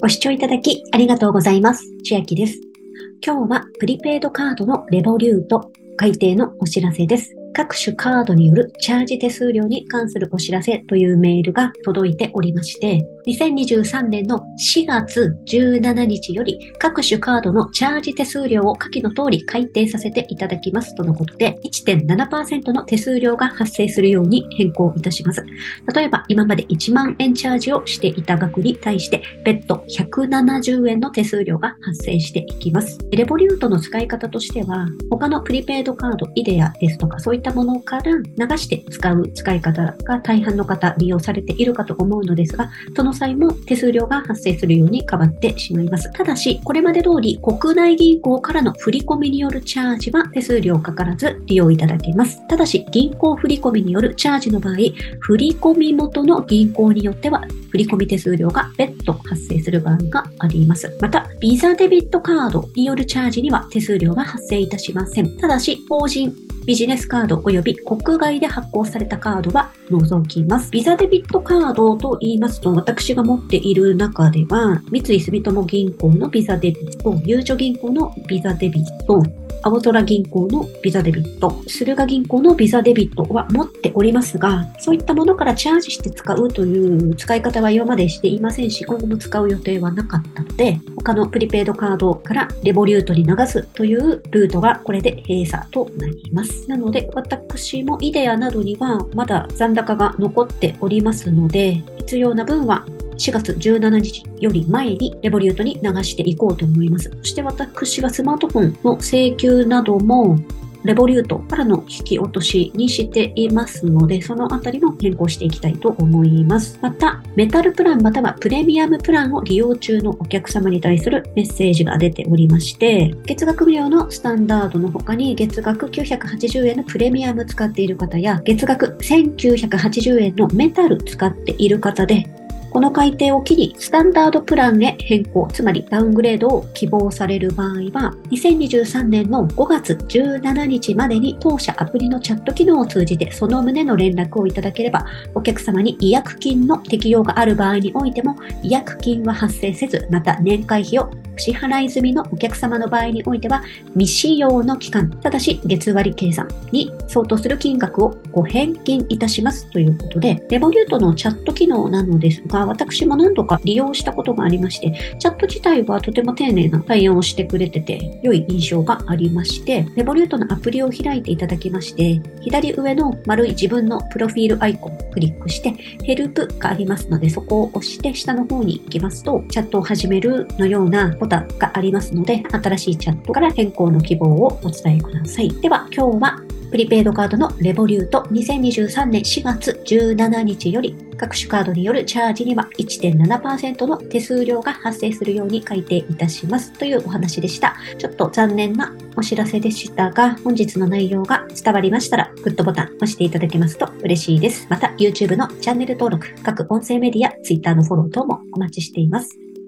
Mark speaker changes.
Speaker 1: ご視聴いただきありがとうございます。千秋です。今日はプリペイドカードのレボリュート改定のお知らせです。各種カードによるチャージ手数料に関するお知らせというメールが届いておりまして、2023年の4月17日より各種カードのチャージ手数料を下記の通り改定させていただきますとのことで、1.7%の手数料が発生するように変更いたします。例えば、今まで1万円チャージをしていた額に対して、別途170円の手数料が発生していきます。レボリュートの使い方としては、他のプリペイドカード、イデアですとか、そういったたものから流して使う使い方が大半の方利用されているかと思うのですが、その際も手数料が発生するように変わってしまいます。ただし、これまで通り国内銀行からの振込によるチャージは手数料かからず利用いただけます。ただし、銀行振込によるチャージの場合、振込元の銀行によっては振込手数料が別途発生する場合があります。また、ビザデビットカードによるチャージには手数料は発生いたしません。ただし、法人、ビジネスカード及び国外で発行されたカードは除きます。ビザデビットカードと言いますと、私が持っている中では、三井住友銀行のビザデビット、ゆうちょ銀行のビザデビット、青空銀行のビザデビット、駿河銀行のビザデビットは持っておりますが、そういったものからチャージして使うという使い方は今までしていませんし、今後も使う予定はなかったので、他のプリペイドカードからレボリュートに流すというルートがこれで閉鎖となります。なので、私もイデアなどにはまだ残高が残っておりますので、必要な分は4月17日より前にレボリュートに流していこうと思います。そして私はスマートフォンの請求などもレボリュートからの引き落としにしていますので、そのあたりも変更していきたいと思います。また、メタルプランまたはプレミアムプランを利用中のお客様に対するメッセージが出ておりまして、月額無料のスタンダードの他に月額980円のプレミアム使っている方や、月額1980円のメタル使っている方で、この改定を機にスタンダードプランへ変更、つまりダウングレードを希望される場合は、2023年の5月17日までに当社アプリのチャット機能を通じてその旨の連絡をいただければ、お客様に違約金の適用がある場合においても、違約金は発生せず、また年会費を支払い済みのお客様の場合においては、未使用の期間、ただし月割計算に相当する金額をご返金いたしますということで、レボリュートのチャット機能なのですが、私も何度か利用したことがありまして、チャット自体はとても丁寧な対応をしてくれてて、良い印象がありまして、レボリュートのアプリを開いていただきまして、左上の丸い自分のプロフィールアイコンをクリックして、ヘルプがありますので、そこを押して下の方に行きますと、チャットを始めるのようなボタがありますので、新しいチャットから変更の希望をお伝えください。では、今日はプリペイドカードのレボリュート2023年4月17日より各種カードによるチャージには1.7%の手数料が発生するように改定いたしますというお話でした。ちょっと残念なお知らせでしたが、本日の内容が伝わりましたら、グッドボタン押していただけますと嬉しいです。また、YouTube のチャンネル登録、各音声メディア、Twitter のフォロー等もお待ちしています。